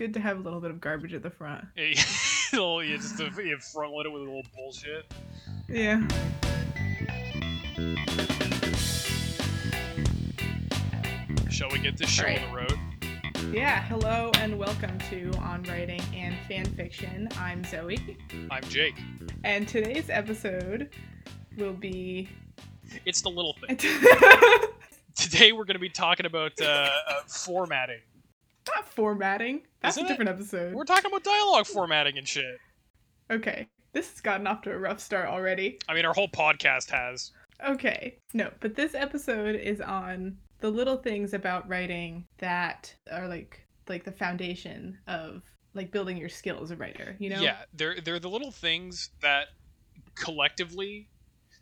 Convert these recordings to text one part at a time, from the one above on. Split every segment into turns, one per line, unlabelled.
good to have a little bit of garbage at the front.
little, yeah, just to, yeah, front load it with a little bullshit.
Yeah.
Shall we get this show
Alright.
on the road?
Yeah. Hello and welcome to On Writing and Fan Fiction. I'm Zoe,
I'm Jake.
and today's episode will be.
It's the little thing. Today we're going to be talking about uh, uh, formatting.
Formatting. That's
Isn't
a
it?
different episode.
We're talking about dialogue formatting and shit.
Okay. This has gotten off to a rough start already.
I mean, our whole podcast has.
Okay. No, but this episode is on the little things about writing that are like like the foundation of like building your skill as a writer, you know?
Yeah, they're they're the little things that collectively,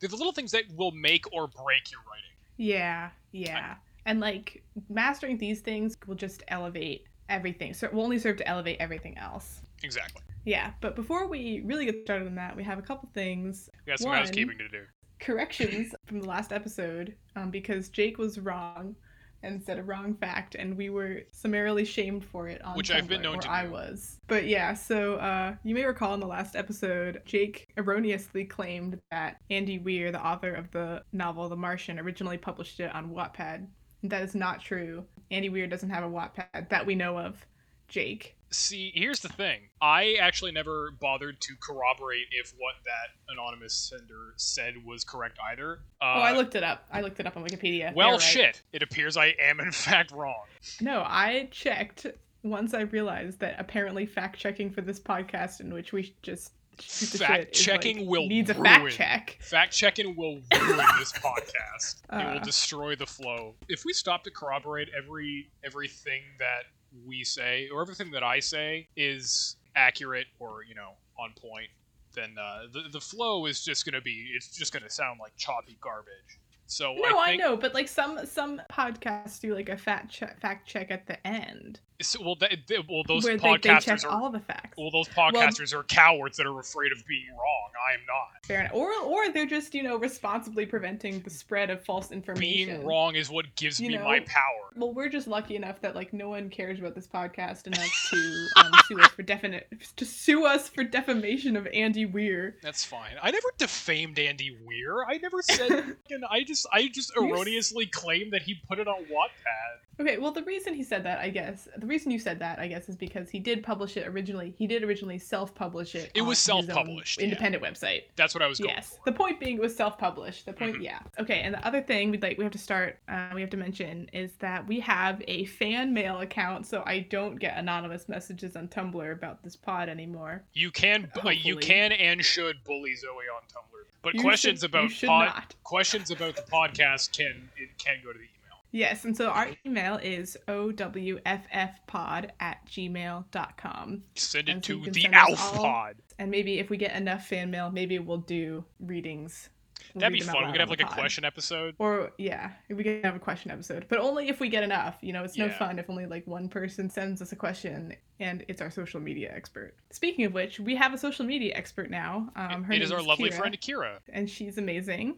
they're the little things that will make or break your writing.
Yeah, yeah. And like mastering these things will just elevate everything. So it will only serve to elevate everything else.
Exactly.
Yeah, but before we really get started on that, we have a couple things
We got some
One-
housekeeping to do.
corrections from the last episode um, because Jake was wrong and said a wrong fact, and we were summarily shamed for it on
Which I've been
Tumblr,
known to
I
do.
was. But yeah, so uh, you may recall in the last episode, Jake erroneously claimed that Andy Weir, the author of the novel The Martian, originally published it on Wattpad. That is not true. Andy Weir doesn't have a Wattpad that we know of. Jake.
See, here's the thing. I actually never bothered to corroborate if what that anonymous sender said was correct either. Uh,
oh, I looked it up. I looked it up on Wikipedia.
Well,
right.
shit. It appears I am in fact wrong.
No, I checked once I realized that apparently fact checking for this podcast, in which we just shoot the shit, is,
Fact-checking
like,
will
needs a
ruin.
fact check.
Fact checking will ruin this podcast. it
Uh.
will destroy the flow. If we stop to corroborate every everything that we say or everything that I say is accurate or you know on point, then uh, the the flow is just gonna be it's just gonna sound like choppy garbage. So
No, I,
think,
know, but like some some podcasts do like a fact check, fact check at the end,
so- well, that, th- well, those
where they, they check
are
all the facts.
well, those podcasters are cowards that are afraid of being wrong. I am not.
Fair enough. Or or they're just you know responsibly preventing the spread of false information.
Being wrong is what gives
You
me
know,
my power.
Well, we're just lucky enough that like no one cares about this podcast enough to um, sue us for definite to sue us for defamation of Andy Weir.
That's fine. I never defamed Andy Weir. I never said. I just, I just erroneously claimed that he put it on Wattpad.
Okay, well the reason he said that, I guess, the reason you said that, I guess, is because he did publish it originally. He did originally self-publish it.
It was self-published, yeah.
independent website.
That's what I was going.
Yes. The point being, it was self-published. The point,
Mhm.
yeah. Okay, and the other thing we'd like we have to start, uh, we have to mention is that we have a fan mail account, so I don't get anonymous messages on Tumblr about this pod anymore.
You can, uh, you can and should bully Zoe on Tumblr, but
You
questions
should-
about pod, questions about the podcast can it can go to the email.
Yes, and so our email is owffpod at gmail.com.
Send it
so
to the Alf Pod.
And maybe if we get enough fan mail, maybe we'll do readings. We'll
That'd
read
be fun. We could have like
the
a
pod.
question episode.
Or yeah, we could have a question episode, but only if we get enough. You know, it's no fun if only like one person sends us a question and it's our social media expert. Speaking of which, we have a social media expert now. Um, her
it is our lovely
Kira,
friend Akira.
and she's amazing.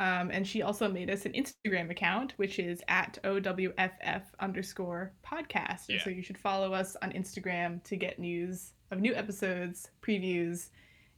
Um, and she also made us an Instagram account, which is at OWFF underscore podcast.
Yeah.
so you should follow us on Instagram to get news of new episodes, previews,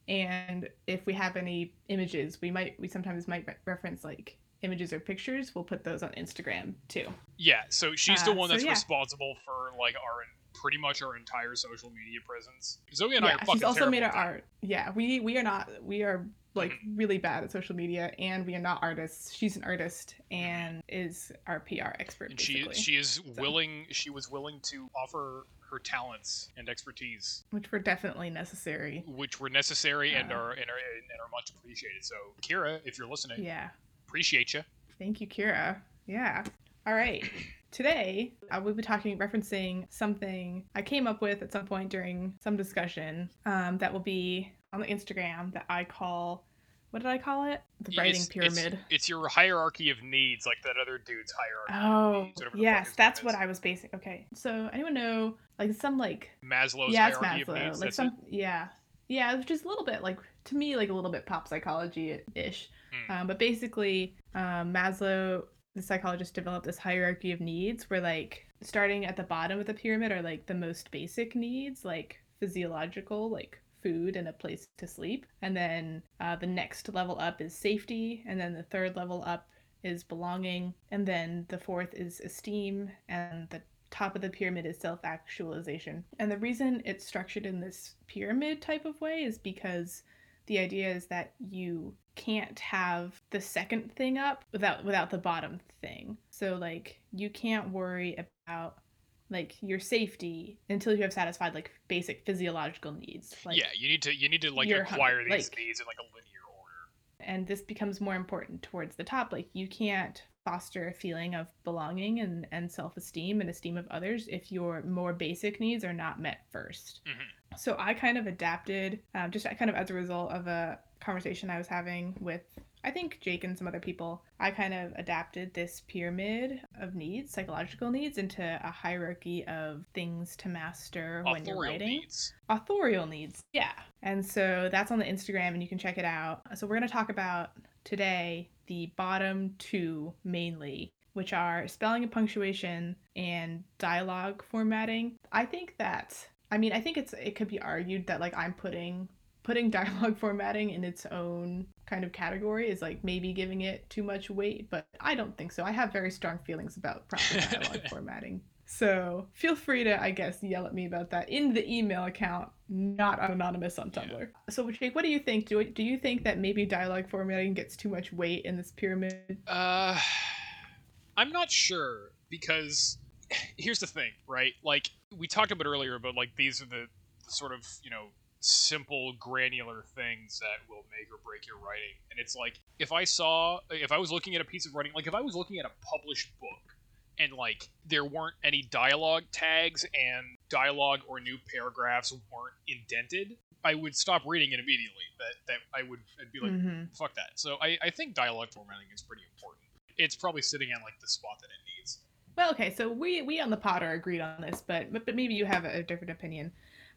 and if we have any images, we might we sometimes might re- reference like images or pictures. We'll put those on Instagram too.
Yeah, so she's the
Uh,
one
so
that's
yeah.
responsible for like our pretty much our entire social media presence. Zoe and I are fucking
she's also made our art. Yeah, we we are not we are like really bad at social media, and we are not artists. She's an artist and is our PR expert.
and she she is willing she was willing to offer her talents and expertise
which were definitely necessary.
which were necessary and
Uh.
are and are and are much appreciated so kira if you're listening
Yeah.
appreciate you
Thank you, Kira. Yeah. All right. Today, I will be talking, referencing something I came up with at some point during some discussion um, that will be on the Instagram that I call, what did I call it? The writing pyramid.
it's, it's your hierarchy of needs like that other dude's hierarchy
Oh,
of needs, whatever the fuck
yes, that's what. I was basing. Okay, so anyone know like some like
maslow's
yeah, it's
hierarchy of
Maslow,
needs
like some
it?
yeah, yeah, which is a little bit like to me like a little bit pop psychology ish,
Hmm.
um, but basically um, Maslow the psychologist, developed this hierarchy of needs where like starting at the bottom of the pyramid are like the most basic needs like physiological like food and a place to sleep and then uh, the next level up is safety and then the third level up is belonging and then the fourth is esteem and the top of the pyramid is self actualization. And the reason it's structured in this pyramid type of way is because the idea is that you can't have the second thing up without without the bottom thing. So like you can't worry about like your safety until you have satisfied like basic physiological needs. Like
yeah, you need to you need to like acquire these
like-
needs in like a linear order.
and this becomes more important towards the top like you can't foster a feeling of belonging and, and self-esteem and esteem of others if your more basic needs are not met 1st
Mhm.
so i kind of adapted um, just kind of as a result of a conversation i was having with i think jake and some other people i kind of adapted this pyramid of needs psychological needs into a hierarchy of things to master when you're
Authorial
writing
needs.
authorial needs. Yeah. And so that's on the Instagram and you can check it out. So we're going to talk about today the bottom two mainly, which are spelling and punctuation and dialogue formatting. I think that I mean, I think it's it could be argued that like I'm putting putting dialogue formatting in its own kind of category is like maybe giving it too much weight, but I don't think so. I have very strong feelings about proper dialogue formatting. So feel free to, I guess, yell at me about that in the email account, not anonymous on Tumblr. So, Jake, what do you think? Do, do you think that maybe dialogue formatting gets too much weight in this pyramid?
Uh, I'm not sure because here's the thing, right? Like we talked about earlier about like these are the, the sort of you know simple granular things that will make or break your writing, and it's like if I saw if I was looking at a piece of writing, like if I was looking at a published book and like there weren't any dialogue tags and dialogue or new paragraphs weren't indented, I would stop reading it immediately. That that I would I'd be like
Mhm.
fuck that. So I, I think dialogue formatting is pretty important. It's probably sitting at like the spot that it needs.
Well, okay, so we we on the pod are agreed on this, but, but maybe you have a different opinion.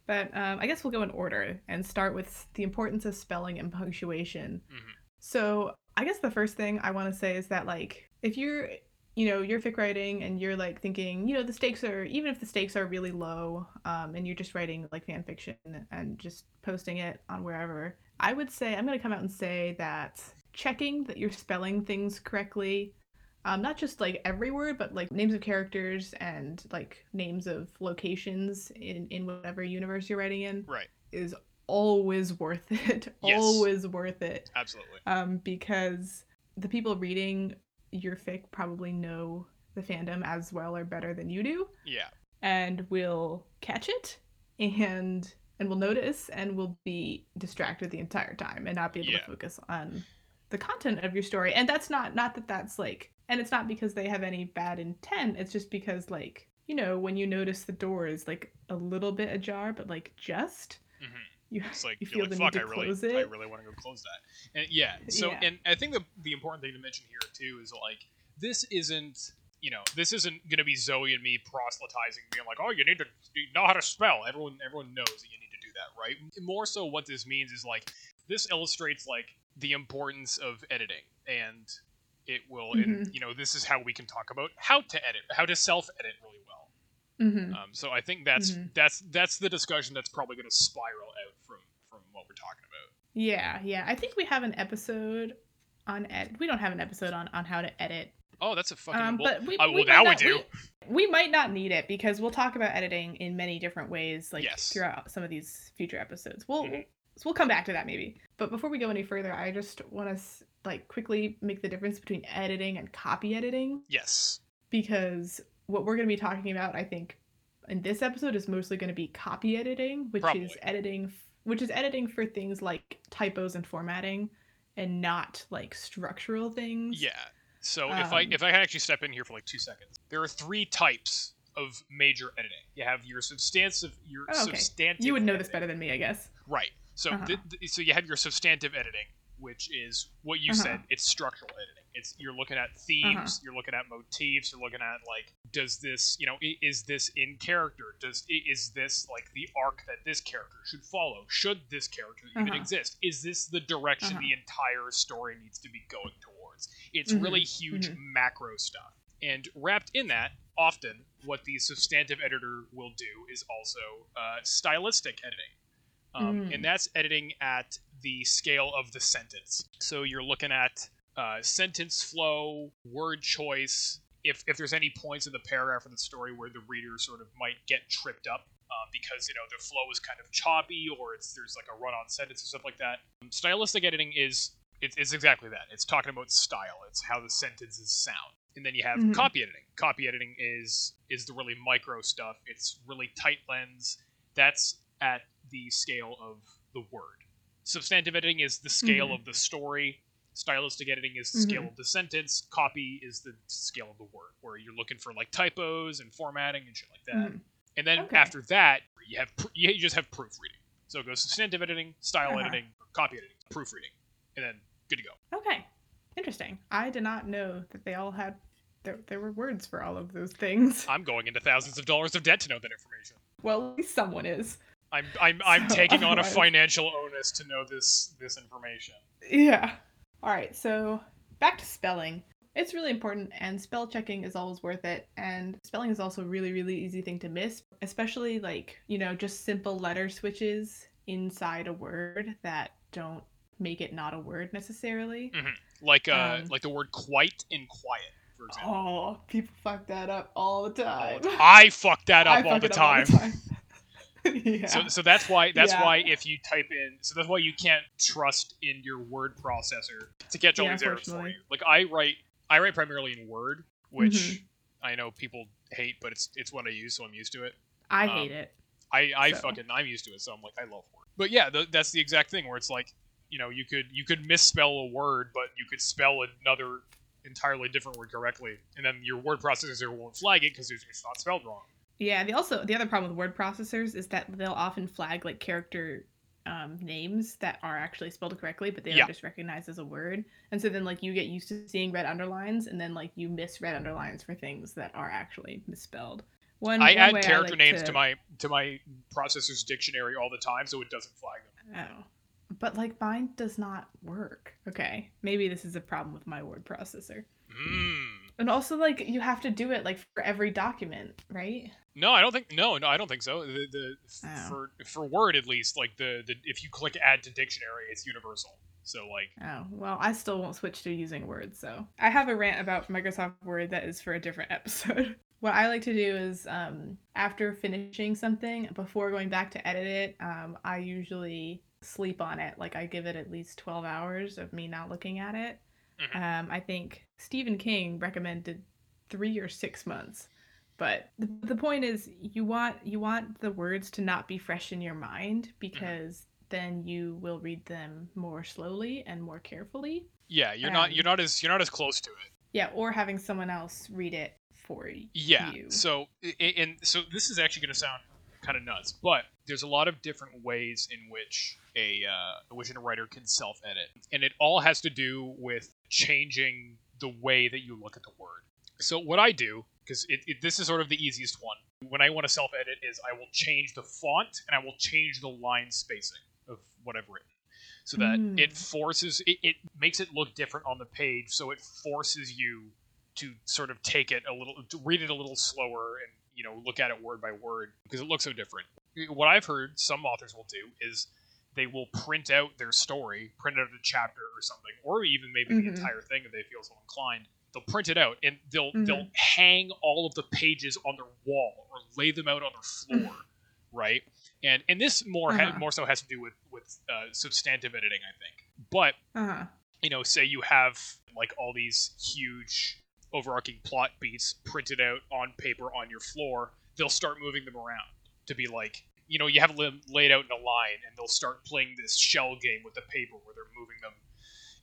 But um, I guess we'll go in order and start with the importance of spelling and punctuation.
Mhm.
So I guess the first thing I want to say is that like if you're you know you're fic writing and you're like thinking you know the stakes are even if the stakes are really low um, and you're just writing like fan fiction and just posting it on wherever i would say i'm going to come out and say that checking that you're spelling things correctly um, not just like every word but like names of characters and like names of locations in in whatever universe you're writing in
Right.
is always worth it
Yes.
always worth it
Absolutely.
um, because the people reading your fic probably know the fandom as well or better than you do
Yeah.
and will catch it and and will notice and will be distracted the entire time and not be able
Yeah.
to focus on the content of your story and that's not not that that's like and it's not because they have any bad intent it's just because like you know when you notice the door is like a little bit ajar but like just
hmm
you,
It's like
you feel
like
the
fuck.
need
I really,
it
I really want to go close that. And yeah. So
Yeah.
and I think the the important thing to mention here too is like this isn't. You know, this isn't going to be Zoe and me proselytizing, being like, "Oh, you need to you know how to spell." Everyone, everyone knows that you need to do that, right? More so, what this means is like this illustrates like the importance of editing, and it will, and
Mhm.
you know, this is how we can talk about how to edit, how to self-edit really well.
Mhm.
Um, so I think that's
Mhm.
that's that's the discussion that's probably going to spiral out from from what we're talking about.
Yeah, yeah. I think we have an episode on ed. We don't have an episode on on how to edit.
Oh, that's a fucking.
Um, but we,
uh, well,
we might
now we
not-
do.
We, we might not need it because we'll talk about editing in many different ways, like
Yes.
throughout some of these future episodes. We'll,
Mhm.
we'll so we'll come back to that maybe. But before we go any further, I just want to like quickly make the difference between editing and copy editing
yes.
because what we're going to be talking about, I think, in this episode is mostly going to be copy editing, which
Probably.
is editing, which is editing for things like typos and formatting, and not like structural things.
Yeah. So if I
Um,
if I can actually step in here for like two seconds, there are three types of major editing. You have your substantive, your
Oh, okay.
substantive.
You would know this better than me, I guess.
Right. So
Uh-huh.
th- th- so you have your substantive editing, which is what you
Uh-huh.
said. It's structural editing. It's you're looking at themes, you're looking at motifs, you're looking at like does this, you know, is this in character? Does is this like the arc that this character should follow? Should this character even
Uh-huh.
exist? Is this the direction
Uh-huh.
the entire story needs to be going towards? It's
Mhm,
really huge
mhm.
macro stuff. And wrapped in that, often what the substantive editor will do is also uh, stylistic editing. Um,
Mm.
And that's editing at the scale of the sentence. So you're looking at uh, sentence flow, word choice, if, if there's any points in the paragraph or the story where the reader sort of might get tripped up uh, because you know the flow is kind of choppy or it's there's like a run-on sentence or stuff like that. Um, stylistic editing is it's, it's exactly that. It's talking about style. It's how the sentences sound. And then you have
Mhm.
copy editing. Copy editing is is the really micro stuff. It's really tight lens. That's at the scale of the word. Substantive editing is the scale
Mhm.
of the story. Stylistic editing is the scale
Mhm.
of the sentence. Copy is the scale of the word, where you're looking for like typos and formatting and shit like that.
Mhm.
And then
Okay.
after that, you have pr- you just have proofreading. So it goes substantive editing, style
Uh-huh.
editing, copy editing, proofreading, and then good to go.
Okay. Interesting. I did not know that they all had there, there were words for all of those things.
I'm going into thousands of dollars of debt to know that information.
Well, at least someone is.
I'm I'm I'm
So,
taking on a financial onus to know this this information.
Yeah. All right. So back to spelling. It's really important, and spell checking is always worth it. And spelling is also a really, really easy thing to miss, especially like, you know, just simple letter switches inside a word that don't make it not a word necessarily.
Like uh
Um,
like the word quite in quiet, for example.
Oh, people fuck that up all the time.
I fuck that up all
fuck
the
up
time.
time. yeah.
So, so that's why that's
Yeah.
why if you type in so that's why you can't trust in your word processor to catch all
Yeah,
these errors for you. Like I write I write primarily in Word, which
Mhm.
I know people hate, but it's it's what I use, so I'm used to it.
I
um,
hate it.
I I
So.
fucking I'm used to it, so I'm like I love Word. But yeah, th- that's the exact thing where it's like you know you could you could misspell a word, but you could spell another entirely different word correctly, and then your word processor won't flag it because it's not spelled wrong.
Yeah, the also the other problem with word processors is that they'll often flag like character um, names that are actually spelled correctly, but they
Yeah.
are just recognized as a word. And so then like you get used to seeing red underlines, and then like you miss red underlines for things that are actually misspelled. One,
I
one
add character
like
names to... my to my processor's dictionary all the time, so it doesn't flag them.
Oh. But like mine does not work. Okay, maybe this is a problem with my word processor.
Mm.
And also like you have to do it like for every document, right?
No, I don't think. No, no, I don't think so. The, the
Oh.
for for Word at least, like the, the if you click Add to Dictionary, it's universal. So like,
Oh, well, I still won't switch to using Word, so. I have a rant about Microsoft Word that is for a different episode. what I like to do is, um, after finishing something, before going back to edit it, um, I usually sleep on it. Like, I give it at least 12 hours of me not looking at it.
Mhm.
Um, I think Stephen King recommended three or six months. But the, the point is, you want you want the words to not be fresh in your mind because then you will read them more slowly and more carefully.
yeah, you're not you're not as you're not as close to it.
Yeah, or having someone else read it for
Yeah.
you.
So i- i- and so this is actually going to sound kind of nuts, but there's a lot of different ways in which a uh, which a writer can self edit, and it all has to do with changing the way that you look at the word. So what I do, because this is sort of the easiest one, when I want to self edit, is I will change the font and I will change the line spacing of what I've written. So that
Mm.
it forces it, it makes it look different on the page, so it forces you to sort of take it a little to read it a little slower and you know look at it word by word because it looks so different what i've heard some authors will do is they will print out their story print out a chapter or something or even maybe the
Mhm.
entire thing if they feel so inclined they'll print it out and they'll
Mhm.
they'll hang all of the pages on their wall or lay them out on their floor right and and this more ha-
Uh-huh.
more so has to do with with uh, substantive editing i think but
Uh-huh.
you know, say you have like all these huge overarching plot beats printed out on paper on your floor, they'll start moving them around to be like, you know, you have them laid out in a line, and they'll start playing this shell game with the paper where they're moving them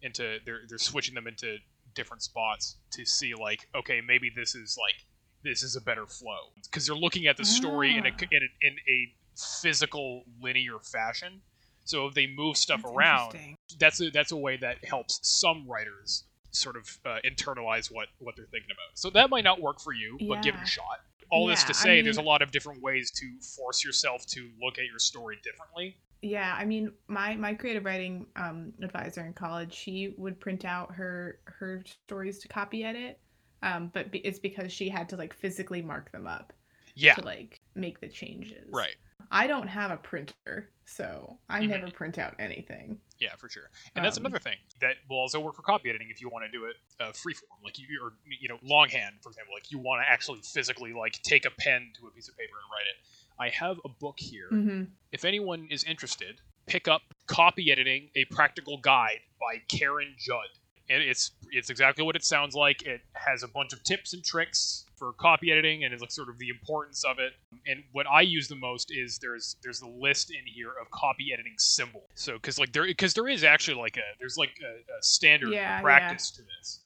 into, they're they're switching them into different spots to see like, okay, maybe this is like this is a better flow because they're looking at the story in a
Ah.
in a, in a physical linear fashion. So if they move stuff
That's
around, that's a that's a way that helps some writers sort of uh, internalize what what they're thinking about. So that might not work for you, but give it a shot. All this
Yeah,
to
I
say, there's a lot of different ways to force yourself to look at your story differently.
Yeah, I mean, my my creative writing um, advisor in college, she would print out her her stories to copy edit, um, but be, it's because she had to like physically mark them up
Yeah,
to like make the changes.
right.
I don't have a printer, so I
Mhm.
never print out anything.
Yeah, for sure. And that's
Um,
another thing that will also work for copy editing if you want to do it uh, freeform, like you or you know longhand, for example. Like you want to actually physically like take a pen to a piece of paper and write it. I have a book here.
hmm
If anyone is interested, pick up Copy Editing: A Practical Guide by Karen Judd. And it's it's exactly what it sounds like. It has a bunch of tips and tricks for copy editing, and it's like sort of the importance of it. And what I use the most is there's there's a list in here of copy editing symbols. So because like there because there is actually like a there's like a, a standard
Yeah, yeah.
practice to this.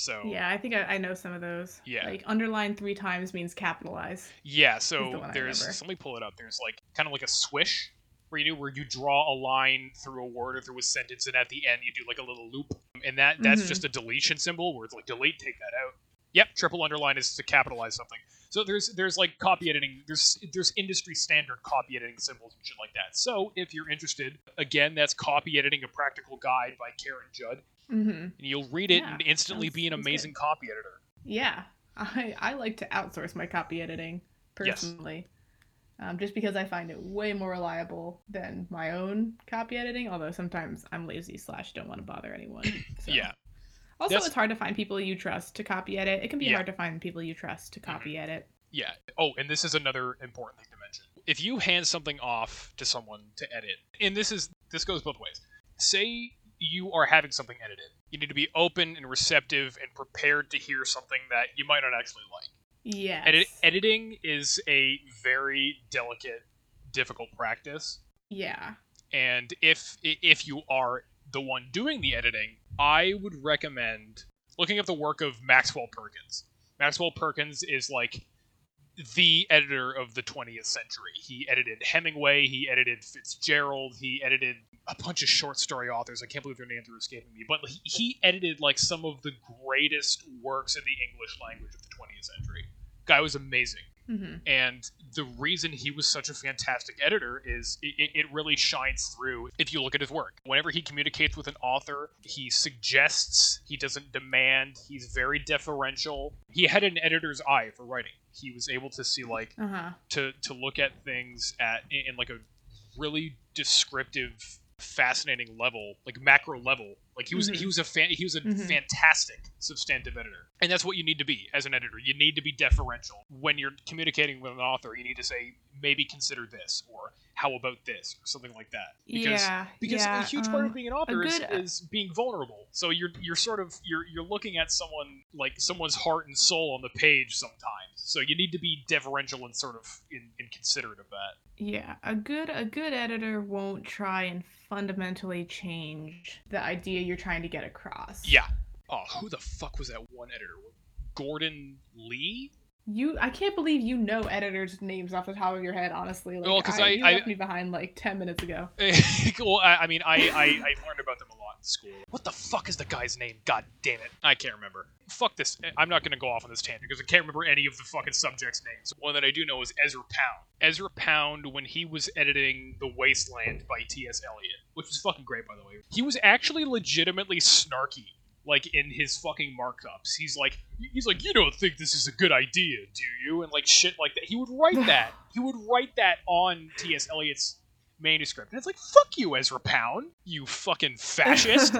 So
Yeah, I think I, I know some of those.
Yeah.
Like underline three times means capitalize.
Yeah, so
I
there's so let me pull it up. There's like kind of like a swish where you do where you draw a line through a word or through a sentence, and at the end you do like a little loop, and that that's
Mhm.
just a deletion symbol where it's like delete, take that out. Yep, triple underline is to capitalize something. So there's there's like copy editing. There's there's industry standard copy editing symbols and shit like that. So if you're interested, again, that's copy editing a practical guide by Karen Judd,
hmm
and you'll read it
Yeah,
and instantly
sounds-
be an amazing copy editor.
Yeah, I I like to outsource my copy editing
Yes.
personally, um, just because I find it way more reliable than my own copy editing. Although sometimes I'm lazy slash don't want to bother anyone. So.
Yeah,
Also,
That's-
it's hard to find people you trust to copy edit. It can be
Yeah.
hard to find people you trust to copy edit.
Yeah. Oh, and this is another important thing to mention. If you hand something off to someone to edit, and this is this goes both ways. Say you are having something edited. You need to be open and receptive and prepared to hear something that you might not actually like.
Yeah.
Edit- editing is a very delicate, difficult practice,
yeah.
and if if you are the one doing the editing, I would recommend looking up the work of Maxwell Perkins. Maxwell Perkins is like the editor of the 20th century. He edited Hemingway, he edited Fitzgerald, he edited a bunch of short story authors. I can't believe their names are escaping me, but he, he edited like some of the greatest works in the English language of the 20th century. Guy was amazing.
hmm
And the reason he was such a fantastic editor is it, it really shines through if you look at his work. Whenever he communicates with an author, he suggests, he doesn't demand, he's very deferential. He had an editor's eye for writing. He was able to see like
Uh huh.
to to look at things at in, in like a really descriptive fascinating level like macro level like he was
Mhm.
he was a fan he was a
Mhm.
fantastic substantive editor. And that's what you need to be as an editor. You need to be deferential. When you're communicating with an author you need to say maybe consider this or how about this? or something like that. Because
yeah.
because
yeah,
a huge part of
um,
being an author is,
good- uh
is being vulnerable. So you're you're sort of you're you're looking at someone like someone's heart and soul on the page sometimes. So you need to be deferential and sort of in, in considerate of that.
Yeah, a good a good editor won't try and fundamentally change the idea you're trying to get across.
yeah oh who the fuck was that one editor Gordon Lish
You I can't believe you know editors' names off the top of your head, honestly. Like
Well, 'cause I-
you
I-
left me behind like ten minutes ago.
well, I, I mean, I, I I learned about them a school. What the fuck is the guy's name? God damn it, I can't remember. Fuck this. I'm not gonna go off on this tangent because I can't remember any of the fucking subjects' names. One that I do know is Ezra Pound. Ezra Pound, when he was editing The Wasteland by T.S. Eliot, which was fucking great, by the way, he was actually legitimately snarky. Like in his fucking markups, he's like, he's like, you don't think this is a good idea, do you? And like shit like that. He would write that. he would write that on T.S. Eliot's manuscript. And it's like, fuck you, Ezra Pound, you fucking fascist.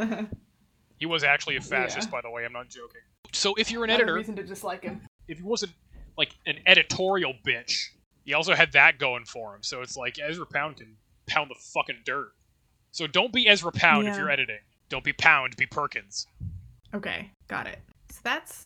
he was actually a fascist,
Yeah.
by the way. I'm not joking. So if you're an
Not a
editor,
reason to dislike him.
if he wasn't like an editorial bitch, he also had that going for him. So it's like Ezra Pound can pound the fucking dirt. So don't be Ezra Pound if you're editing. Don't be Pound, be Perkins.
Okay, got it. So that's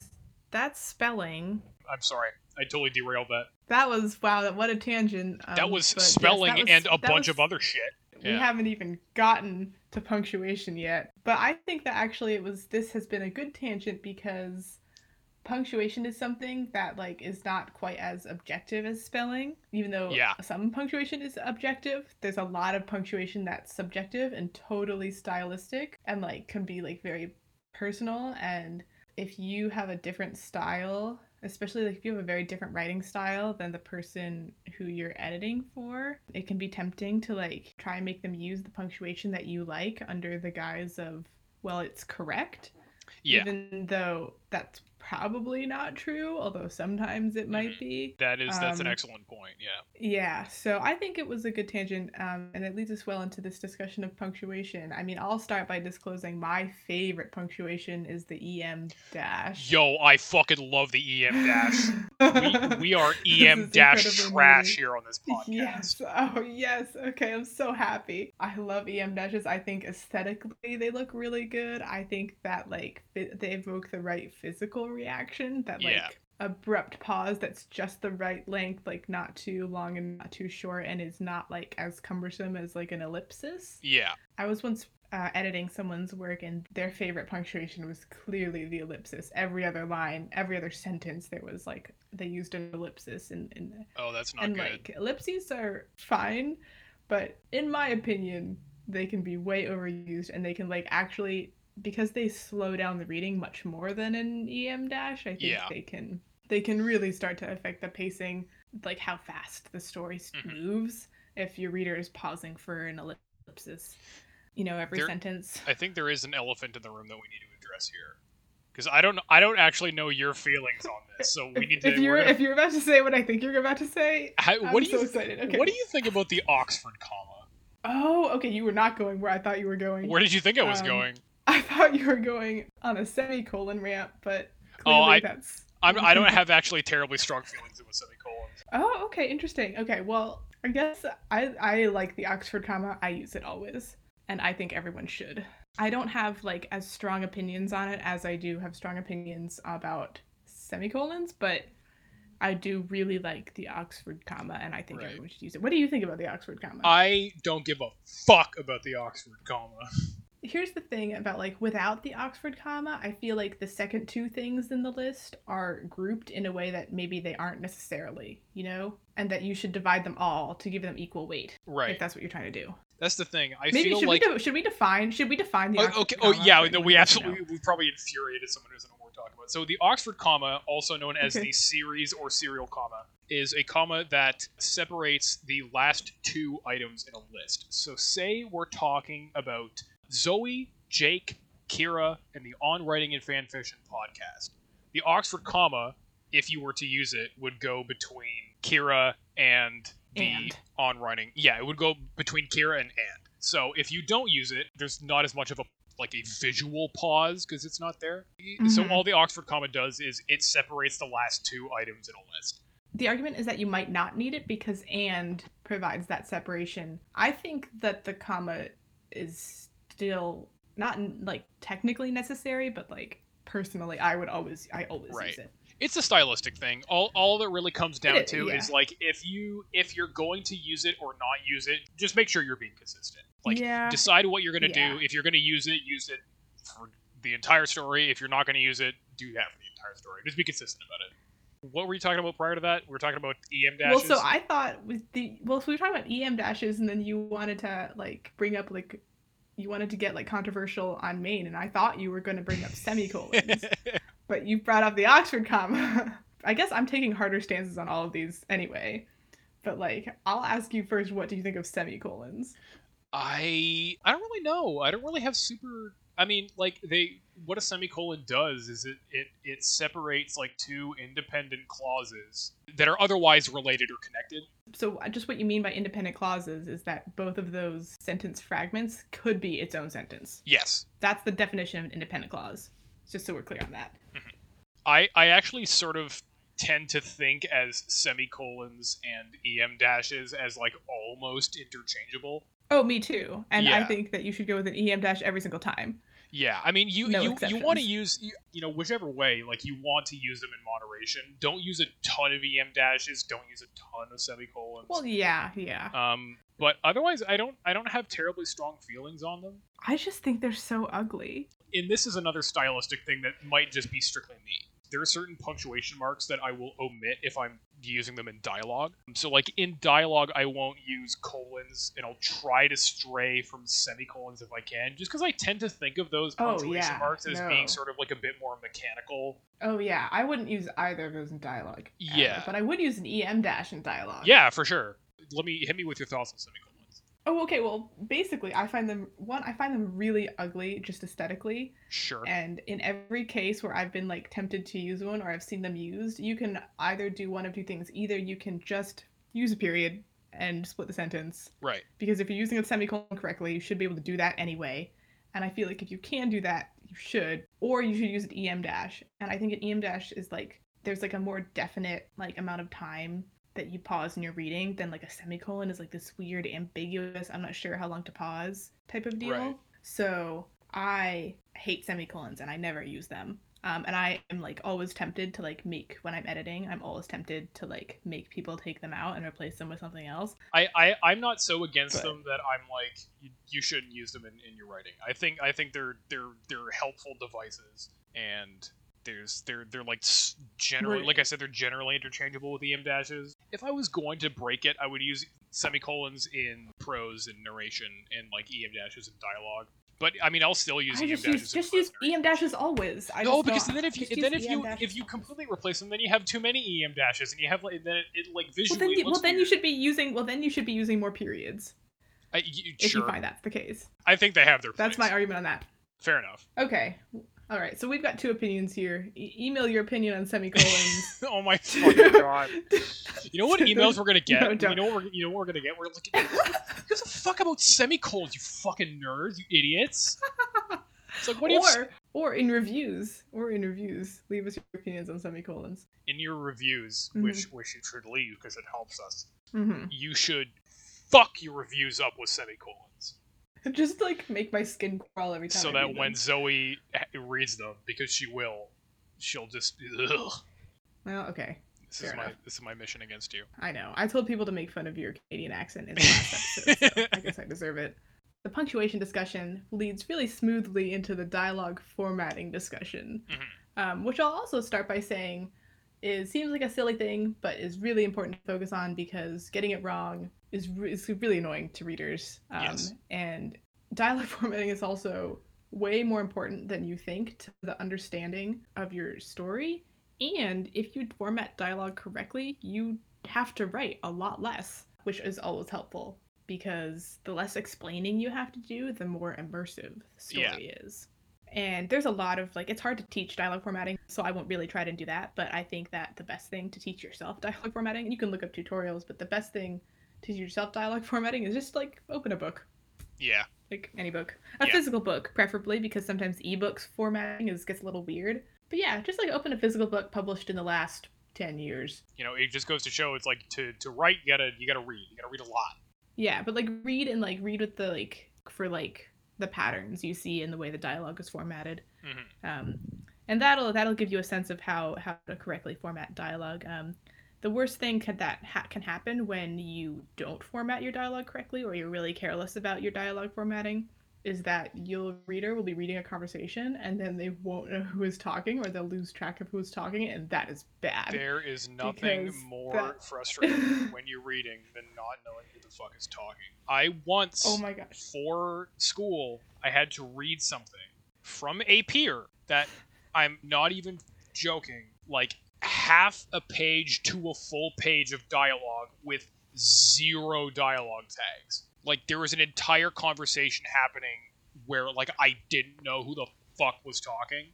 that's spelling.
I'm sorry. I totally derailed that.
That was wow. What a tangent. Um,
that was
but yes,
spelling
that was-
and a bunch
was-
of other shit.
We
Yeah.
haven't even gotten to punctuation yet. But I think that actually it was this has been a good tangent because punctuation is something that like is not quite as objective as spelling. Even though
Yeah.
some punctuation is objective, there's a lot of punctuation that's subjective and totally stylistic and like can be like very personal and if you have a different style especially like if you have a very different writing style than the person who you're editing for. It can be tempting to like try and make them use the punctuation that you like under the guise of, well, it's correct.
Yeah.
Even though that's probably not true, although sometimes it might
Mhm.
be.
That is that's an
Um,
excellent point. Yeah.
Yeah, so I think it was a good tangent, um, and it leads us well into this discussion of punctuation. I mean, I'll start by disclosing my favorite punctuation is the EM dash.
Yo, I fucking love the EM dash. we, we are EM dash trash here on this podcast.
Yes. Oh, yes. Okay, I'm so happy. I love EM dashes. I think aesthetically they look really good. I think that like they evoke the right physical reaction. That like
Yeah.
abrupt pause that's just the right length, like not too long and not too short, and is not like as cumbersome as like an ellipsis.
Yeah.
I was once uh, editing someone's work, and their favorite punctuation was clearly the ellipsis. Every other line, every other sentence, there was like they used an ellipsis, and, and
Oh, that's not
and
good.
like ellipses are fine, but in my opinion, they can be way overused, and they can like actually because they slow down the reading much more than an EM dash. I think
Yeah.
they can they can really start to affect the pacing, like how fast the story
Mhm.
moves if your reader is pausing for an ellipsis. You know, every
There-
sentence.
I think there is an elephant in the room that we need to address here. Because I don't, I don't actually know your feelings on this, so we need to.
if you're
gonna-
if you're about to say what I think you're about to say, I'm
what do
so
you,
excited. Okay.
what do you think about the Oxford comma?
Oh, okay. You were not going where I thought you were going.
Where did you think I was
Um,
going?
I thought you were going on a semicolon ramp, but
Oh, I-
that's.
I'm, I don't have actually terribly strong feelings about semicolons.
Oh, okay, interesting. Okay, well, I guess I I like the Oxford comma. I use it always, and I think everyone should. I don't have like as strong opinions on it as I do have strong opinions about semicolons, but I do really like the Oxford comma, and I think
Right.
everyone should use it. What do you think about the Oxford comma?
I don't give a fuck about the Oxford comma.
Here's the thing about like without the Oxford comma, I feel like the second two things in the list are grouped in a way that maybe they aren't necessarily, you know, and that you should divide them all to give them equal weight
Right.
if that's what you're trying to do.
That's the thing. I
maybe
feel
should
like.
we de- should we define should we define the
Oh,
Oxford
okay. Oh,
comma
yeah. No, we absolutely.
know?
We probably infuriated someone who doesn't know what we're talking about. So the Oxford comma, also known as
Okay.
the series or serial comma, is a comma that separates the last two items in a list. So say we're talking about Zoe, Jake, Kira, and the On Writing and Fan Fiction podcast. The Oxford comma, if you were to use it, would go between Kira and the
And.
on writing. Yeah, it would go between Kira and and. So if you don't use it, there's not as much of a like a visual pause because it's not there. So
Mhm.
all the Oxford comma does is it separates the last two items in a list.
The argument is that you might not need it because and provides that separation. I think that the comma is still not like technically necessary, but like personally, I would always I always
Right.
use it.
It's a stylistic thing. All all that really comes down
is,
to
yeah.
is like if you if you're going to use it or not use it, just make sure you're being consistent. Like
yeah.
decide what you're going to
Yeah.
do. If you're going to use it, use it for the entire story. If you're not going to use it, do that for the entire story. Just be consistent about it. What were you talking about prior to that? We were talking about EM dashes.
Well, so I thought with the well, so we were talking about EM dashes, and then you wanted to like bring up like you wanted to get like controversial on Maine, and I thought you were going to bring up semicolons, but you brought up the Oxford comma. I guess I'm taking harder stances on all of these anyway. But like, I'll ask you first. What do you think of semicolons?
I I don't really know. I don't really have super. I mean, like they what a semicolon does is it it it separates like two independent clauses that are otherwise related or connected.
So, uh, just what you mean by independent clauses is that both of those sentence fragments could be its own sentence.
Yes.
That's the definition of an independent clause. Just so we're clear on that.
I I actually sort of tend to think as semicolons and em dashes as like almost interchangeable.
Oh, me too. And I think that you should go with an EM dash every single time.
Yeah, I mean, you
No
you, you want to use you, you know whichever way, like you want to use them in moderation. Don't use a ton of em dashes. Don't use a ton of semicolons.
Well, yeah, yeah.
um, but otherwise, I don't I don't have terribly strong feelings on them.
I just think they're so ugly.
And this is another stylistic thing that might just be strictly me. There are certain punctuation marks that I will omit if I'm using them in dialogue. So like in dialogue, I won't use colons, and I'll try to stray from semicolons if I can, just because I tend to think of those
Oh,
punctuation
yeah,
marks as
no.
being sort of like a bit more mechanical.
Oh yeah, I wouldn't use either of those in dialogue. ever,
Yeah.
but I would use an em dash in dialogue.
Yeah, for sure. Let me hit me with your thoughts on semicolons.
Oh, okay. Well, basically, I find them one. I find them really ugly, just aesthetically.
Sure.
And in every case where I've been like tempted to use one or I've seen them used, you can either do one of two things. Either you can just use a period and split the sentence,
Right.
because if you're using a semicolon correctly, you should be able to do that anyway. And I feel like if you can do that, you should. Or you should use an EM dash. And I think an EM dash is like there's like a more definite like amount of time that you pause in your reading then like a semicolon is like this weird ambiguous I'm not sure how long to pause type of deal.
Right.
So I hate semicolons and I never use them. Um, and I am like always tempted to like make when I'm editing, I'm always tempted to like make people take them out and replace them with something else.
I, I I'm not so against
But-
them that I'm like you, you shouldn't use them in, in your writing. I think I think they're they're they're helpful devices and there's they're they're like s- generally
Right.
like I said they're generally interchangeable with the em dashes. If I was going to break it, I would use semicolons in prose and narration and like em dashes in dialogue. But I mean, I'll still use
I
em
just
dashes.
use just use
narration.
EM dashes always. I
no,
just
because then if you then if
EM
you
dashes
if you completely replace them, then you have too many em dashes, and you have like then it, it like
well
visually.
then you, well then you should be using well then you should be using more periods
I, you,
if
sure,
you find that's the case.
I think they have their.
That's my argument on that.
Fair enough.
Okay. All right. So we've got two opinions here. E- email your opinion on semicolons.
oh my fucking god! You know what emails we're gonna get?
No,
you
don't.
know what we're you know what we're gonna get? We're looking. Who gives a fuck about semicolons? You fucking nerds! You idiots! It's like what do you have
or or in reviews or in reviews, leave us your opinions on semicolons.
in your reviews,
Mhm.
which which you should leave because it helps us.
hmm
You should fuck your reviews up with semicolons,
Just like make my skin crawl every time.
so
I
that when. Zoe reads them, because she will, she'll just. Ugh.
Well, okay.
This
Fair
is my this is my mission against you.
I know. I told people to make fun of your Canadian accent in the last episode, so I guess I deserve it. The punctuation discussion leads really smoothly into the dialogue formatting discussion,
Mhm.
um, which I'll also start by saying is seems like a silly thing, but is really important to focus on because getting it wrong is, re- is really annoying to readers. Um,
Yes.
And dialogue formatting is also way more important than you think to the understanding of your story. And if you format dialogue correctly, you have to write a lot less, which is always helpful because the less explaining you have to do, the more immersive the story is. And there's a lot of like, it's hard to teach dialogue formatting, so I won't really try to do that. But I think that the best thing to teach yourself dialogue formatting, and you can look up tutorials, but the best thing to teach yourself dialogue formatting is just like open a book
Yeah.
like any book a
Yeah.
physical book preferably because sometimes ebooks formatting is gets a little weird but yeah just like open a physical book published in the last 10 years
You know, it just goes to show it's like to to write, you gotta you gotta read. You gotta read a lot.
yeah but like read and like read with the like for like the patterns you see in the way the dialogue is formatted.
Hmm
um, and that'll that'll give you a sense of how how to correctly format dialogue. Um, the worst thing can that ha- can happen when you don't format your dialogue correctly or you're really careless about your dialogue formatting is that your reader will be reading a conversation and then they won't know who is talking or they'll lose track of who is talking and that is bad
There is nothing more
that-
frustrating when you're reading than not knowing who the fuck is talking. I once
oh my gosh
for school, I had to read something from a peer that I'm not even joking, like half a page to a full page of dialogue with zero dialogue tags. Like there was an entire conversation happening where like I didn't know who the fuck was talking.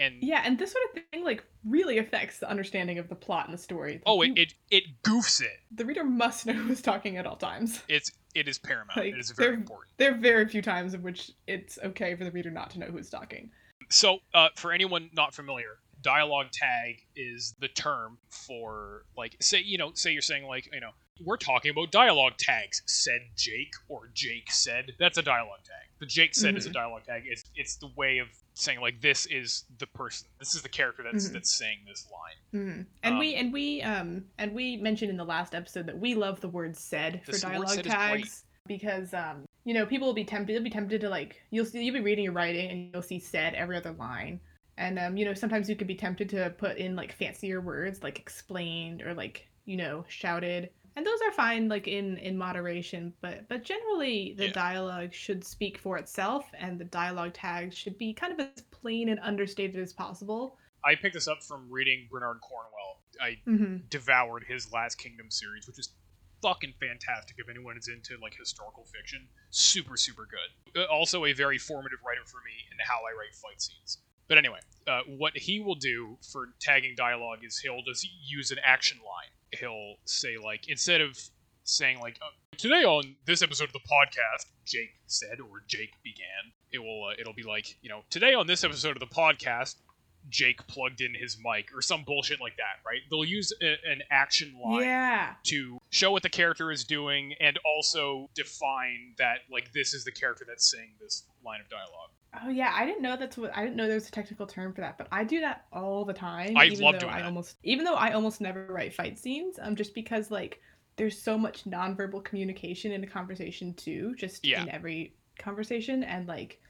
And
yeah and this sort of thing like really affects the understanding of the plot and the story Like,
oh it, it it goofs it.
the reader must know who's talking at all times
It's it is paramount.
Like,
it is very
they're-
important.
there are very few times in which it's okay for the reader not to know who's talking
So, uh, for anyone not familiar, dialogue tag is the term for like say you know say you're saying like you know we're talking about dialogue tags said Jake or Jake said that's a dialogue tag. The Jake said is a dialogue tag. It's it's the way of saying like this is the person. This is the character that's
Mhm.
that's saying this line.
Mm. And
Um,
we and we um and we mentioned in the last episode that we love the word said for dialogue
said
tags because um you know people will be tempted they'll be tempted to like you'll see you'll be reading your writing and you'll see said every other line and um you know sometimes you could be tempted to put in like fancier words like explained or like you know, shouted. And those are fine like in in moderation, but but generally the
Yeah.
dialogue should speak for itself and the dialogue tags should be kind of as plain and understated as possible.
I picked this up from reading Bernard Cornwell. I
Mhm.
devoured his Last Kingdom series, which is fucking fantastic if anyone is into like historical fiction. Super, super good. Uh, Also, a very formative writer for me in how I write fight scenes. But anyway, uh, what he will do for tagging dialogue is he'll just use an action line. He'll say like instead of saying like uh, today on this episode of the podcast, Jake said or Jake began. It will uh, it'll be like you know today on this episode of the podcast, Jake plugged in his mic or some bullshit like that, right? They'll use a, an action line
Yeah.
to show what the character is doing and also define that like this is the character that's saying this line of dialogue.
Oh yeah, I didn't know that's what I didn't know there was a technical term for that, but I do that all the time.
I
even
love
though
doing
I
that.
almost even though I almost never write fight scenes, um, just because like there's so much nonverbal communication in a conversation too, just
Yeah.
in every conversation, and like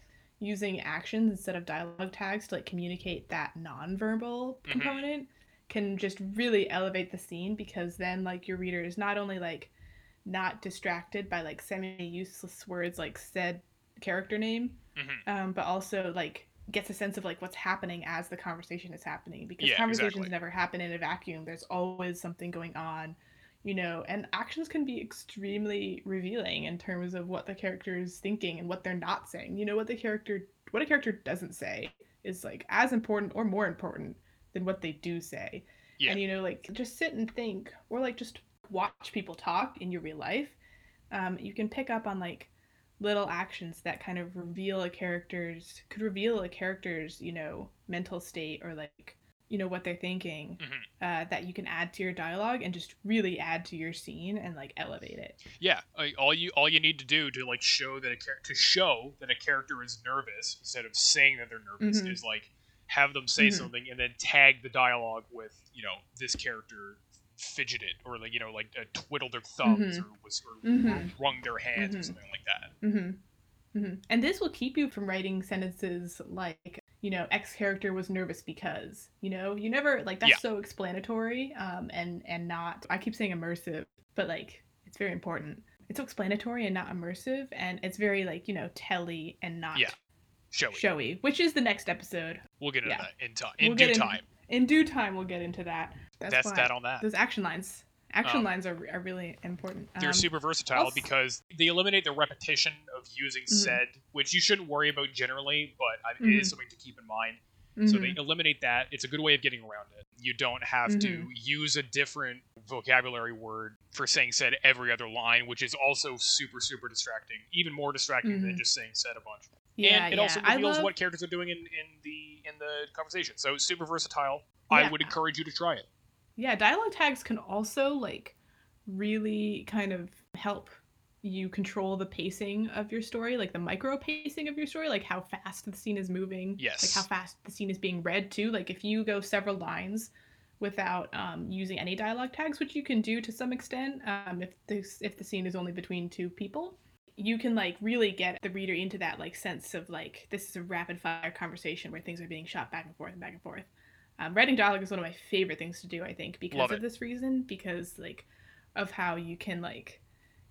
using actions instead of dialogue tags to like communicate that nonverbal
Mhm.
component can just really elevate the scene because then like your reader is not only like not distracted by like semi useless words like said character name
Mhm.
um, but also like gets a sense of like what's happening as the conversation is happening because
Yeah,
conversations
exactly.
never happen in a vacuum there's always something going on you know and actions can be extremely revealing in terms of what the character is thinking and what they're not saying. You know what the character what a character doesn't say is like as important or more important than what they do say.
Yeah.
and you know like just sit and think or like just watch people talk in your real life. Um, you can pick up on like little actions that kind of reveal a character's could reveal a character's you know mental state or like you know what they're thinking
Mhm.
uh, that you can add to your dialogue and just really add to your scene and like elevate it
Yeah, like, all you all you need to do to like show that a char- to show that a character is nervous instead of saying that they're nervous
Mhm.
is like have them say
Mhm.
something and then tag the dialogue with you know this character fidgeted or like you know like uh, twiddled their thumbs
Mhm.
or was or,
Mhm.
wrung their hands or
Mhm.
something like that.
Mm-hmm. Mm-hmm. And this will keep you from writing sentences like, you know, X character was nervous because, you know, you never like that's
Yeah.
so explanatory, um, and and not. I keep saying immersive, but like it's very important. It's so explanatory and not immersive, and it's very like you know telly and not
Yeah. Showy.
showy, which is the next episode.
We'll get into
Yeah.
that in time. In
We'll
due
in-
time.
In due time, we'll get into that. That's,
That's that on that.
those action lines. Action
Um,
lines are, are really important.
They're
Um,
super versatile
also-
because they eliminate the repetition of using
Mhm.
said, which you shouldn't worry about generally, but I it is
Mhm.
something to keep in mind. So they
mhm.
eliminate that. It's a good way of getting around it. You don't have to
Mm-hmm.
use a different vocabulary word for saying said every other line, which is also super, super distracting. Even more distracting than just saying said a bunch.
yeah,
and it
yeah.
also reveals
love-
what characters are doing in, in the in the conversation. So super versatile. I would encourage you to try it.
Yeah, dialogue tags can also like really kind of help you control the pacing of your story, like the micro pacing of your story, like how fast the scene is moving.
Yes.
Like how fast the scene is being read too. Like if you go several lines without um, using any dialogue tags, which you can do to some extent, um, if this if the scene is only between two people, you can like really get the reader into that like sense of like this is a rapid fire conversation where things are being shot back and forth and back and forth. Um, writing dialogue is one of my favorite things to do. I think because
Love
of
it.
this reason, because like of how you can like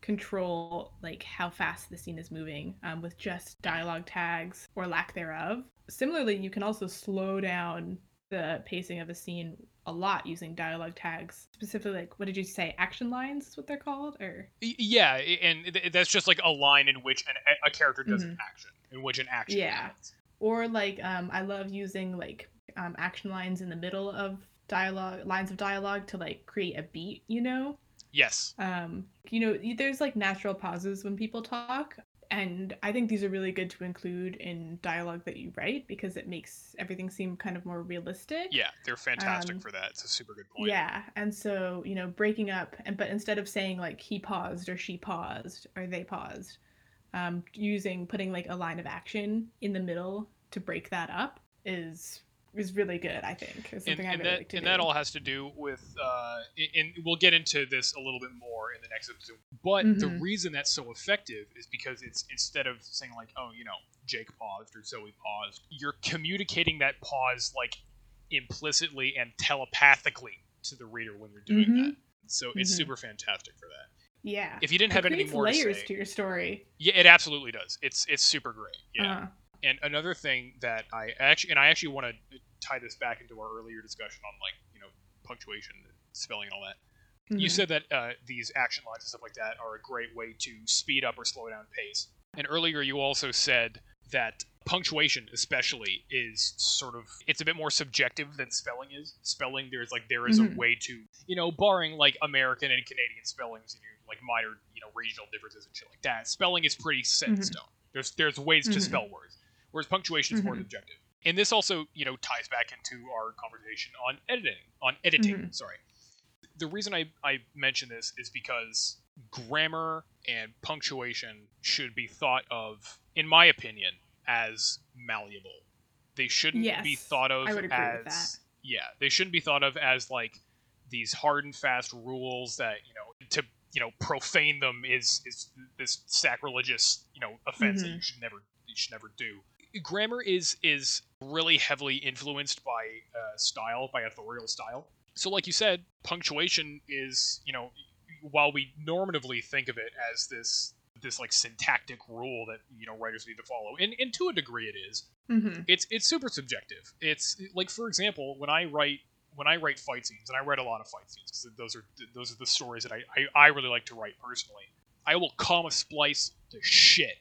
control like how fast the scene is moving um, with just dialogue tags or lack thereof. Similarly, you can also slow down the pacing of a scene a lot using dialogue tags. Specifically, like what did you say? Action lines is what they're called, or
Yeah, and that's just like a line in which an, a character does an action, in which an action
Mm-hmm. Yeah.
happens.
or like um, I love using like um, action lines in the middle of dialogue lines of dialogue to like create a beat. You know.
Yes.
um you know there's like natural pauses when people talk and i think these are really good to include in dialogue that you write because it makes everything seem kind of more realistic
Yeah, they're fantastic
Um,
for that. It's a super good point.
yeah and so you know breaking up and but instead of saying like he paused or she paused or they paused um using putting like a line of action in the middle to break that up is is really good i think is
and,
something i
and
really
that
like to
and
do
that all has to do with uh and we'll get into this a little bit more in the next episode but the
Mhm.
reason that's so effective is because it's instead of saying like oh you know jake paused or zoe paused you're communicating that pause like implicitly and telepathically to the reader when you're doing
Mhm.
that So it's
Mhm.
super fantastic for that.
Yeah.
If you didn't
It
have any more to
layers
say,
to your story.
yeah, it absolutely does. It's it's super great. Yeah.
Uh,
And another thing that I actually and I actually want to tie this back into our earlier discussion on like you know punctuation, spelling, and all that. You
mhm.
said that uh, these action lines and stuff like that are a great way to speed up or slow down pace. And earlier you also said that punctuation, especially, is sort of it's a bit more subjective than spelling is. Spelling, there's like there is
Mhm.
a way to you know, barring like American and Canadian spellings, you know, like minor you know regional differences and shit like that. Spelling is pretty set in
Mhm.
stone. There's there's ways to
Mhm.
spell words, whereas punctuation is more
Mhm.
subjective. And this also you know ties back into our conversation on editing, on editing.
Mhm.
Sorry the reason I, I mention this is because grammar and punctuation should be thought of, in my opinion, as malleable. They shouldn't be thought of
I would agree
as
with that.
yeah, they shouldn't be thought of as like these hard and fast rules that you know to you know profane them is is this sacrilegious you know offense that you
Mhm.
should never you should never do. Grammar is is really heavily influenced by uh, style, by authorial style. So, like you said, punctuation is you know while we normatively think of it as this this like syntactic rule that you know writers need to follow, and, and to a degree it is,
Mhm.
it's it's super subjective. It's like for example, when I write when I write fight scenes, and I write a lot of fight scenes because those are those are the stories that I, I I really like to write personally. I will comma splice the shit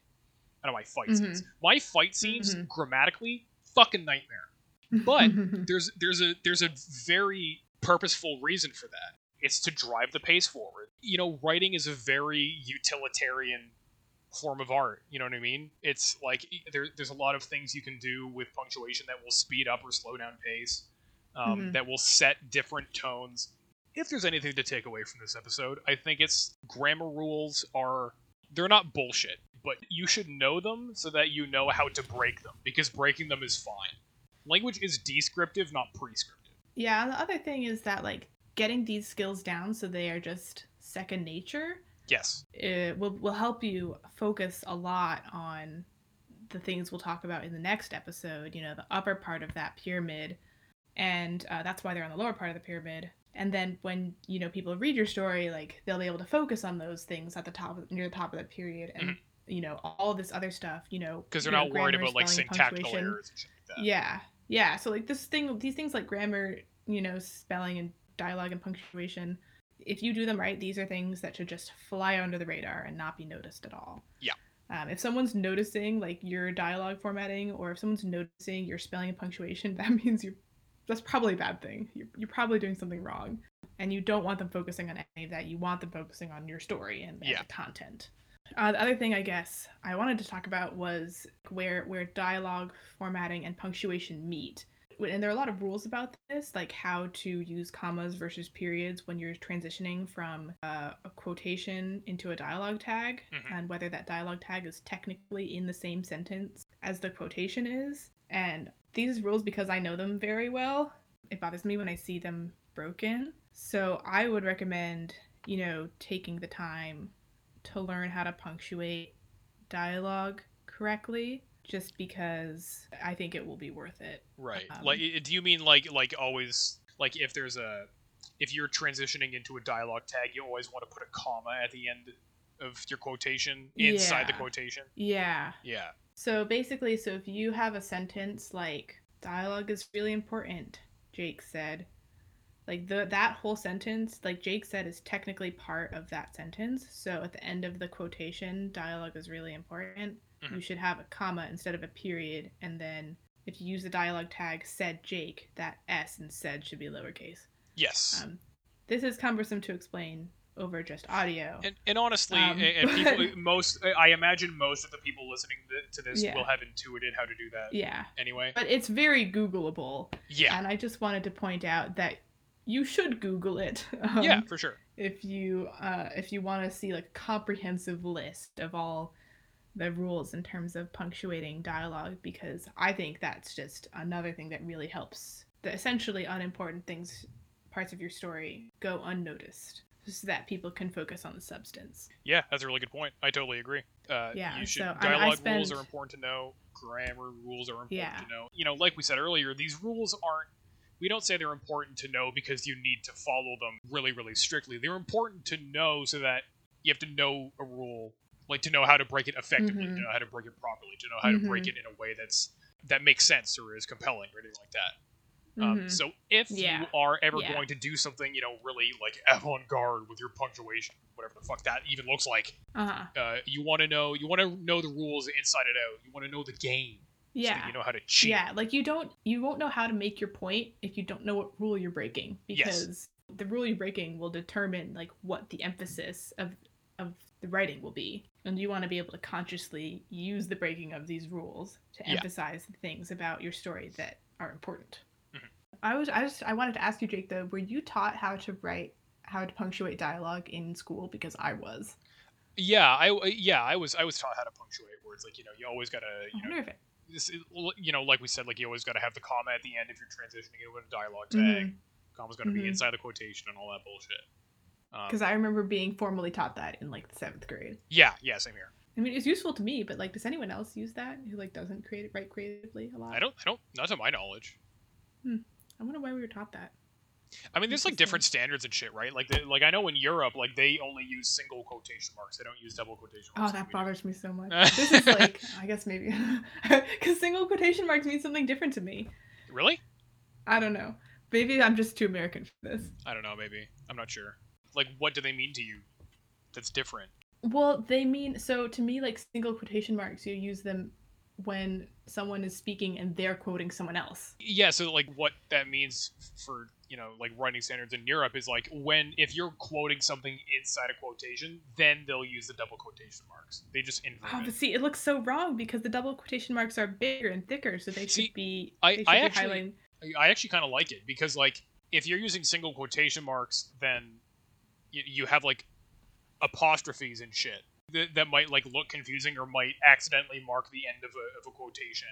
out of my fight
Mhm.
scenes. My fight scenes
Mhm.
grammatically fucking nightmare. But there's there's a there's a very purposeful reason for that. It's to drive the pace forward. You know, writing is a very utilitarian form of art. You know what I mean? It's like there, there's a lot of things you can do with punctuation that will speed up or slow down pace, um,
Mhm.
that will set different tones. If there's anything to take away from this episode, I think it's grammar rules are they're not bullshit, but you should know them so that you know how to break them because breaking them is fine. Language is descriptive, not prescriptive.
Yeah, and the other thing is that like getting these skills down so they are just second nature
Yes.
it will will help you focus a lot on the things we'll talk about in the next episode. You know, the upper part of that pyramid, and uh, that's why they're on the lower part of the pyramid. And then when you know people read your story, like they'll be able to focus on those things at the top, of, near the top of the period, and you know all this other stuff. You know,
Because they're
know,
not worried about like syntactical errors like that.
Yeah, yeah. So like this thing, these things like grammar, you know, spelling and dialogue and punctuation. If you do them right, these are things that should just fly under the radar and not be noticed at all.
Yeah.
Um, if someone's noticing like your dialogue formatting, or if someone's noticing your spelling and punctuation, that means you're that's probably a bad thing. You're, you're probably doing something wrong, and you don't want them focusing on any of that. You want them focusing on your story and, and
Yeah.
the content. Uh, the other thing I guess I wanted to talk about was where where dialogue formatting and punctuation meet. And there are a lot of rules about this, like how to use commas versus periods when you're transitioning from uh, a quotation into a dialogue tag,
Mhm.
and whether that dialogue tag is technically in the same sentence as the quotation is. And these rules, because I know them very well, it bothers me when I see them broken. So I would recommend, you know, taking the time to learn how to punctuate dialogue correctly just because I think it will be worth it.
Right.
Um,
like, do you mean like like always like if there's a if you're transitioning into a dialogue tag, you always want to put a comma at the end of your quotation inside the
Yeah.
quotation?
Yeah.
Yeah.
So basically, so if you have a sentence like dialogue is really important, Jake said, like the that whole sentence, like Jake said, is technically part of that sentence. So at the end of the quotation, dialogue is really important.
Mhm.
You should have a comma instead of a period, and then if you use the dialogue tag said Jake, that S in said should be lowercase.
Yes.
Um, this is cumbersome to explain over just audio.
and, and honestly,
um,
and, and people most I imagine most of the people listening to this
Yeah.
will have intuited how to do that
yeah,
anyway.
but it's very Googleable.
Yeah.
And I just wanted to point out that you should Google it. Um,
yeah, for sure.
If you uh, if you want to see like a comprehensive list of all the rules in terms of punctuating dialogue, because I think that's just another thing that really helps the essentially unimportant things, parts of your story, go unnoticed, so that people can focus on the substance.
Yeah, that's a really good point. I totally agree. Uh,
Yeah,
you should,
so, I mean, I
dialogue rules are important to know. Grammar rules are important
Yeah.
to know. You know, like we said earlier, these rules aren't we don't say they're important to know because you need to follow them really, really strictly. They're important to know so that you have to know a rule, like to know how to break it effectively,
Mhm.
to know how to break it properly, to know how to break
Mhm.
it in a way that's that makes sense or is compelling or anything like that. Um,
Mhm.
so if
Yeah.
you are ever
Yeah.
going to do something, you know, really like avant-garde with your punctuation, whatever the fuck that even looks like,
uh-huh.
uh, you want to know you want to know the rules inside and out. You want to know the game. so
Yeah.
you know how to cheat.
Yeah, like you don't you won't know how to make your point if you don't know what rule you're breaking
Yes.
because the rule you're breaking will determine like what the emphasis of of the writing will be. And you want to be able to consciously use the breaking of these rules to
Yeah.
emphasize the things about your story that are important. I was I just I wanted to ask you Jake though, were you taught how to write how to punctuate dialogue in school because I was.
Yeah, I yeah I was I was taught how to punctuate words. Like you know you always gotta
I
you know
it
this you know like we said like you always gotta have the comma at the end if you're transitioning into a dialogue tag. Comma's gotta be
Mhm.
inside the quotation and all that bullshit. Um,
because I remember being formally taught that in like the seventh grade.
yeah, yeah, same here.
I mean, it's useful to me, but like, does anyone else use that who like doesn't create write creatively a lot?
I don't I don't not to my knowledge.
I wonder why we were taught that.
I mean, there's like different standards and shit, right? Like, they, like I know in Europe, like they only use single quotation marks. They don't use double quotation
oh,
marks. Oh, that do.
bothers me so much. this is like, I guess maybe because single quotation marks mean something different to me.
Really?
I don't know. Maybe I'm just too American for this.
I don't know. Maybe I'm not sure. Like, what do they mean to you? That's different.
Well, they mean so to me like single quotation marks. You use them when someone is speaking and they're quoting someone else.
Yeah. So like, what that means for you know like writing standards in Europe is like when if you're quoting something inside a quotation, then they'll use the double quotation marks. They just invert
Oh, but see, it looks so wrong because the double quotation marks are bigger and thicker, so they
See,
should be.
I-
should
I
be
actually-
highlighting.
I actually kind of like it because like if you're using single quotation marks, then you, you have like apostrophes and shit that, that might like look confusing or might accidentally mark the end of a, of a quotation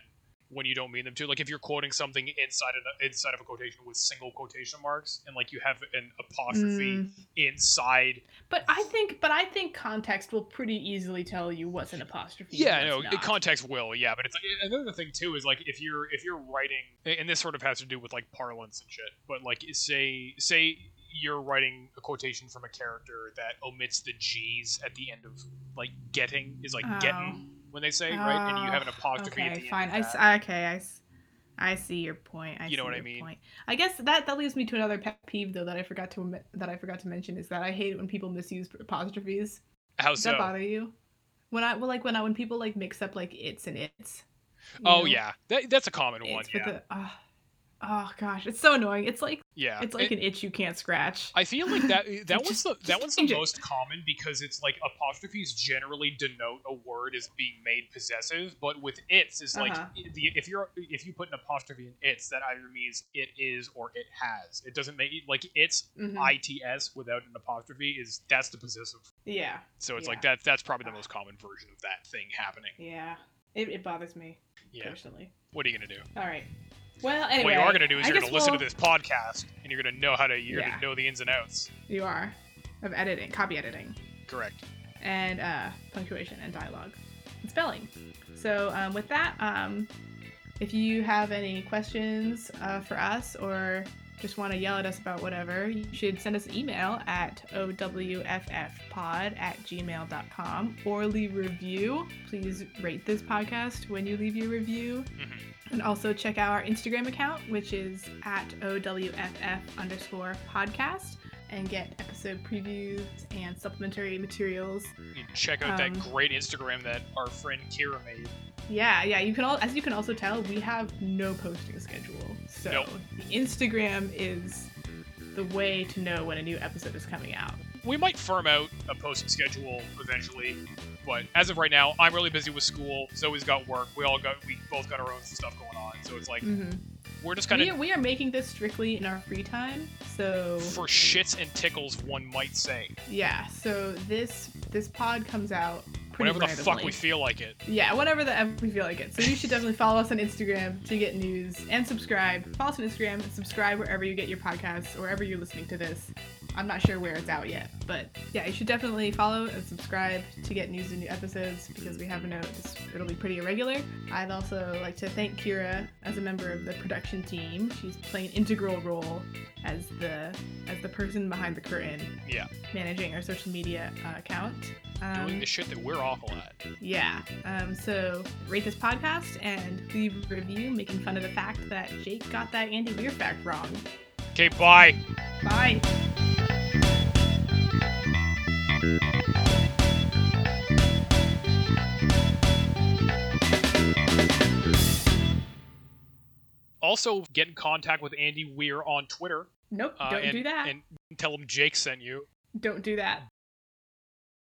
when you don't mean them to. Like if you're quoting something inside of inside of a quotation with single quotation marks and like you have an apostrophe
Mm.
inside.
But I think, but I think context will pretty easily tell you what's an apostrophe.
Yeah, no,
not.
context will, yeah, but it's like another thing too is like if you're if you're writing, and this sort of has to do with like parlance and shit, but like say say you're writing a quotation from a character that omits the G's at the end of like getting is like
Oh.
getting when they say right, and you have an
Oh,
apostrophe at
Okay,
the
fine.
end.
I
Of
s-
that.
okay, I, I see your point. I
You know
see
what I mean?
Point. I guess that that leads me to another pet peeve though that I forgot to that I forgot to mention is that I hate it when people misuse apostrophes.
How
Does
so?
that bother you? When I well, like when I when people like mix up like it's and it's.
Oh
know?
yeah, that, that's a common one.
It's with
Yeah,
the. Uh, oh gosh, it's so annoying. It's like
yeah.
it's like
It-
an itch you can't scratch.
I feel like that that one's
Just-
the that one's the
it.
most common because it's like apostrophes generally denote a word as being made possessive, but with its is like
Uh-huh.
the if you're if you put an apostrophe in its, that either means it is or it has. It doesn't make like it's
Mhm.
its without an apostrophe is that's the possessive.
yeah,
So it's
Yeah.
like that that's probably the most common version of that thing happening.
yeah. It, it bothers me
Yeah.
personally.
What are you gonna do?
All right. Well, anyway.
what you are gonna do is
I
you're gonna
guess
listen to
we'll-
this podcast and you're gonna know how to you're
Yeah.
gonna know the ins and outs.
You are of editing, copy editing,
Correct.
and uh, punctuation and dialogue and spelling. So um, with that, um, if you have any questions uh, for us or just want to yell at us about whatever, you should send us an email at owffpod at gmail.com or leave a review. Please rate this podcast when you leave your review.
Mhm.
And also check out our Instagram account, which is at OWFF underscore podcast, and get episode previews and supplementary materials.
Check out that
Um,
great Instagram that our friend Kira made.
Yeah, yeah. You can all, as you can also tell, we have no posting schedule. So
Nope.
the Instagram is the way to know when a new episode is coming out.
We might firm out a posting schedule eventually, but as of right now, I'm really busy with school. Zoe's got work. We all got we both got our own stuff going on. So it's like
hmm
we're just kind
We,
of
are, we are making this strictly in our free time. So
for shits and tickles, one might say.
yeah. So this this pod comes out pretty
Whenever the fuck we feel like it.
Yeah, whenever the ever we feel like it. So you should definitely follow us on Instagram to get news and subscribe. Follow us on Instagram and subscribe wherever you get your podcasts or wherever you're listening to this. I'm not sure where it's out yet, but yeah, you should definitely follow and subscribe to get news and new episodes because we have a note. It'll be pretty irregular. I'd also like to thank Kira as a member of the production team. She's playing an integral role as the as the person behind the curtain,
Yeah,
managing our social media uh, account. Um,
doing the shit that we're awful at.
yeah. Um, so rate this podcast and leave a review making fun of the fact that Jake got that Andy Weir fact wrong.
Okay, bye.
Bye.
Also, get in contact with Andy Weir on Twitter.
Nope,
uh,
don't
and,
do that.
And tell him Jake sent you.
Don't do that.